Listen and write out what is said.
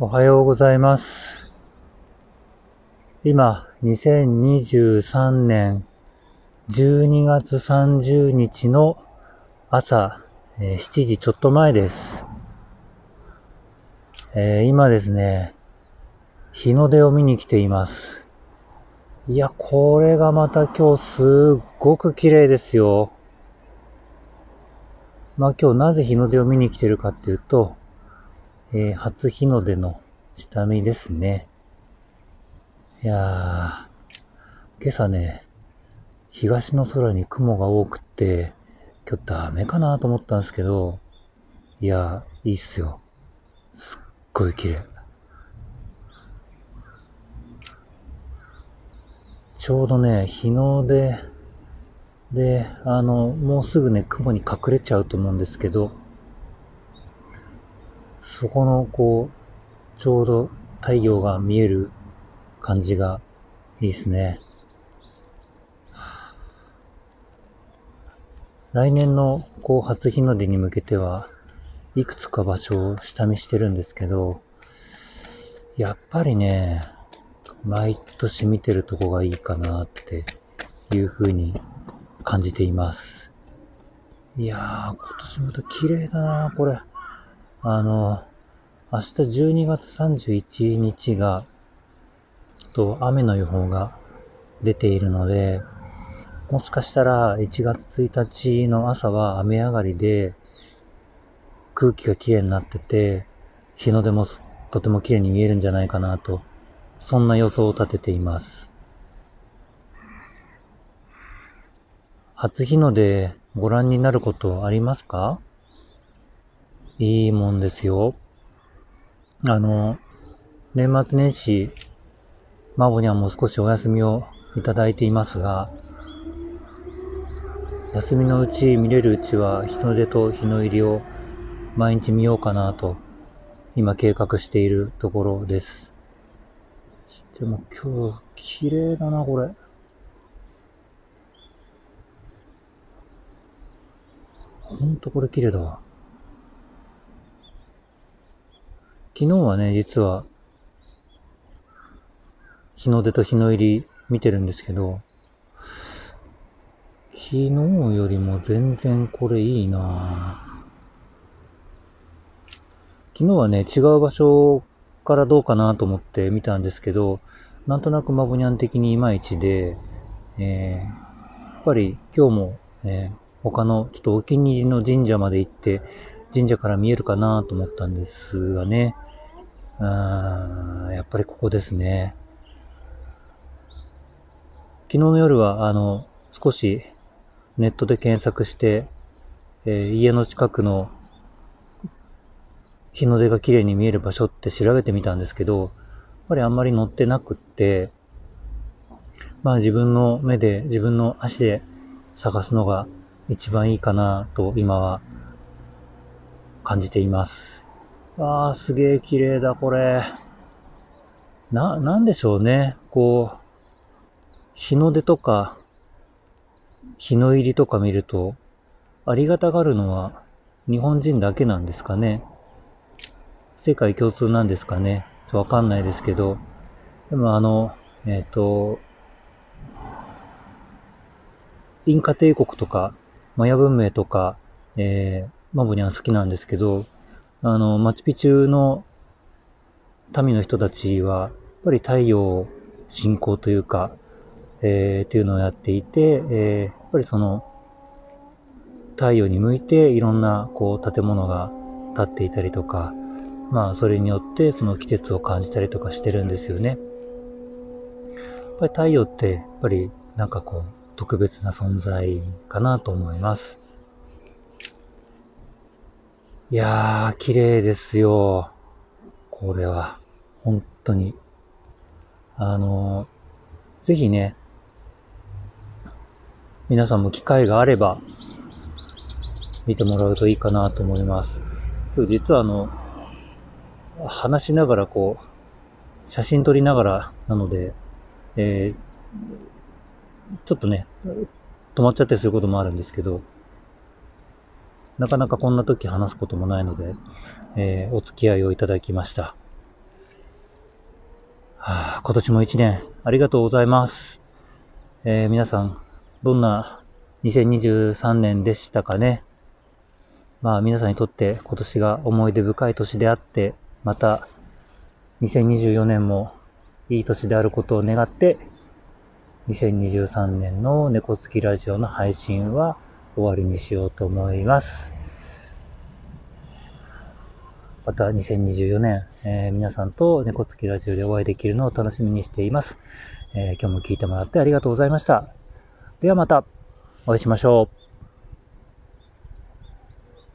おはようございます。今、2023年12月30日の朝、7時ちょっと前です。えー今ですね、日の出を見に来ています。いや、これがまた今日すっごく綺麗ですよ。まあ今日なぜ日の出を見に来てるかっていうと、えー初日の出の下見ですね。いやー、今朝ね、東の空に雲が多くって、今日ダメかなと思ったんですけど、いやー、いいっすよ。すっごい綺麗。ちょうどね、日の出で、あの、もうすぐね、雲に隠れちゃうと思うんですけど、そこの、こう、ちょうど太陽が見える感じがいいですね。来年の、こう、初日の出に向けては、いくつか場所を下見してるんですけど、やっぱりね、毎年見てるとこがいいかなっていう風に感じています。いやー、今年また綺麗だなこれ。あの、明日12月31日が、と雨の予報が出ているので、もしかしたら1月1日の朝は雨上がりで空気が綺麗になってて、日の出もとても綺麗に見えるんじゃないかなと、そんな予想を立てています。初日の出ご覧になることありますか？いいもんですよ。あの、年末年始、マボニャンも少しお休みをいただいていますが、休みのうち、見れるうちは日の出と日の入りを毎日見ようかなと、今計画しているところです。でも今日、綺麗だな、これ。ほんとこれ綺麗だわ。昨日はね、実は、日の出と日の入り見てるんですけど、昨日よりも全然これいいなぁ。昨日はね、違う場所からどうかなと思って見たんですけど、なんとなくマボニャン的にいまいちで、えー、やっぱり今日も、えー他のちょっとお気に入りの神社まで行って、神社から見えるかなと思ったんですがね、うーん、やっぱりここですね。昨日の夜は、あの、少しネットで検索して、えー家の近くの日の出が綺麗に見える場所って調べてみたんですけど、やっぱりあんまり載ってなくって、まあ自分の目で、自分の足で探すのが一番いいかなと今は感じています。わあ、すげえ綺麗だ、これ。な、なんでしょうね。こう、日の出とか、日の入りとか見ると、ありがたがるのは日本人だけなんですかね。世界共通なんですかね。ちょっとわかんないですけど。でもあの、えっ、と、インカ帝国とか、マヤ文明とか、えー、マボニャン好きなんですけど、あの、マチュピチュの民の人たちは、やっぱり太陽信仰というか、えー、っていうのをやっていて、えー、やっぱりその、太陽に向いていろんな、こう、建物が建っていたりとか、まあ、それによってその季節を感じたりとかしてるんですよね。やっぱり太陽って、やっぱりなんかこう、特別な存在かなと思います。いやー、綺麗ですよ。これは。本当に。あのー、ぜひね、皆さんも機会があれば、見てもらうといいかなと思います。今日実はあの、話しながらこう、写真撮りながらなので、えー、ちょっとね、止まっちゃったりすることもあるんですけど、なかなかこんな時話すこともないので、えーお付き合いをいただきました。はあ、今年も一年ありがとうございます。えー、皆さん、どんな2023年でしたかね。まあ皆さんにとって今年が思い出深い年であって、また2024年もいい年であることを願って、2023年の猫つきラジオの配信は終わりにしようと思います。また2024年、えー、皆さんと猫つきラジオでお会いできるのを楽しみにしています。えー、今日も聞いてもらってありがとうございました。ではまたお会いしましょう。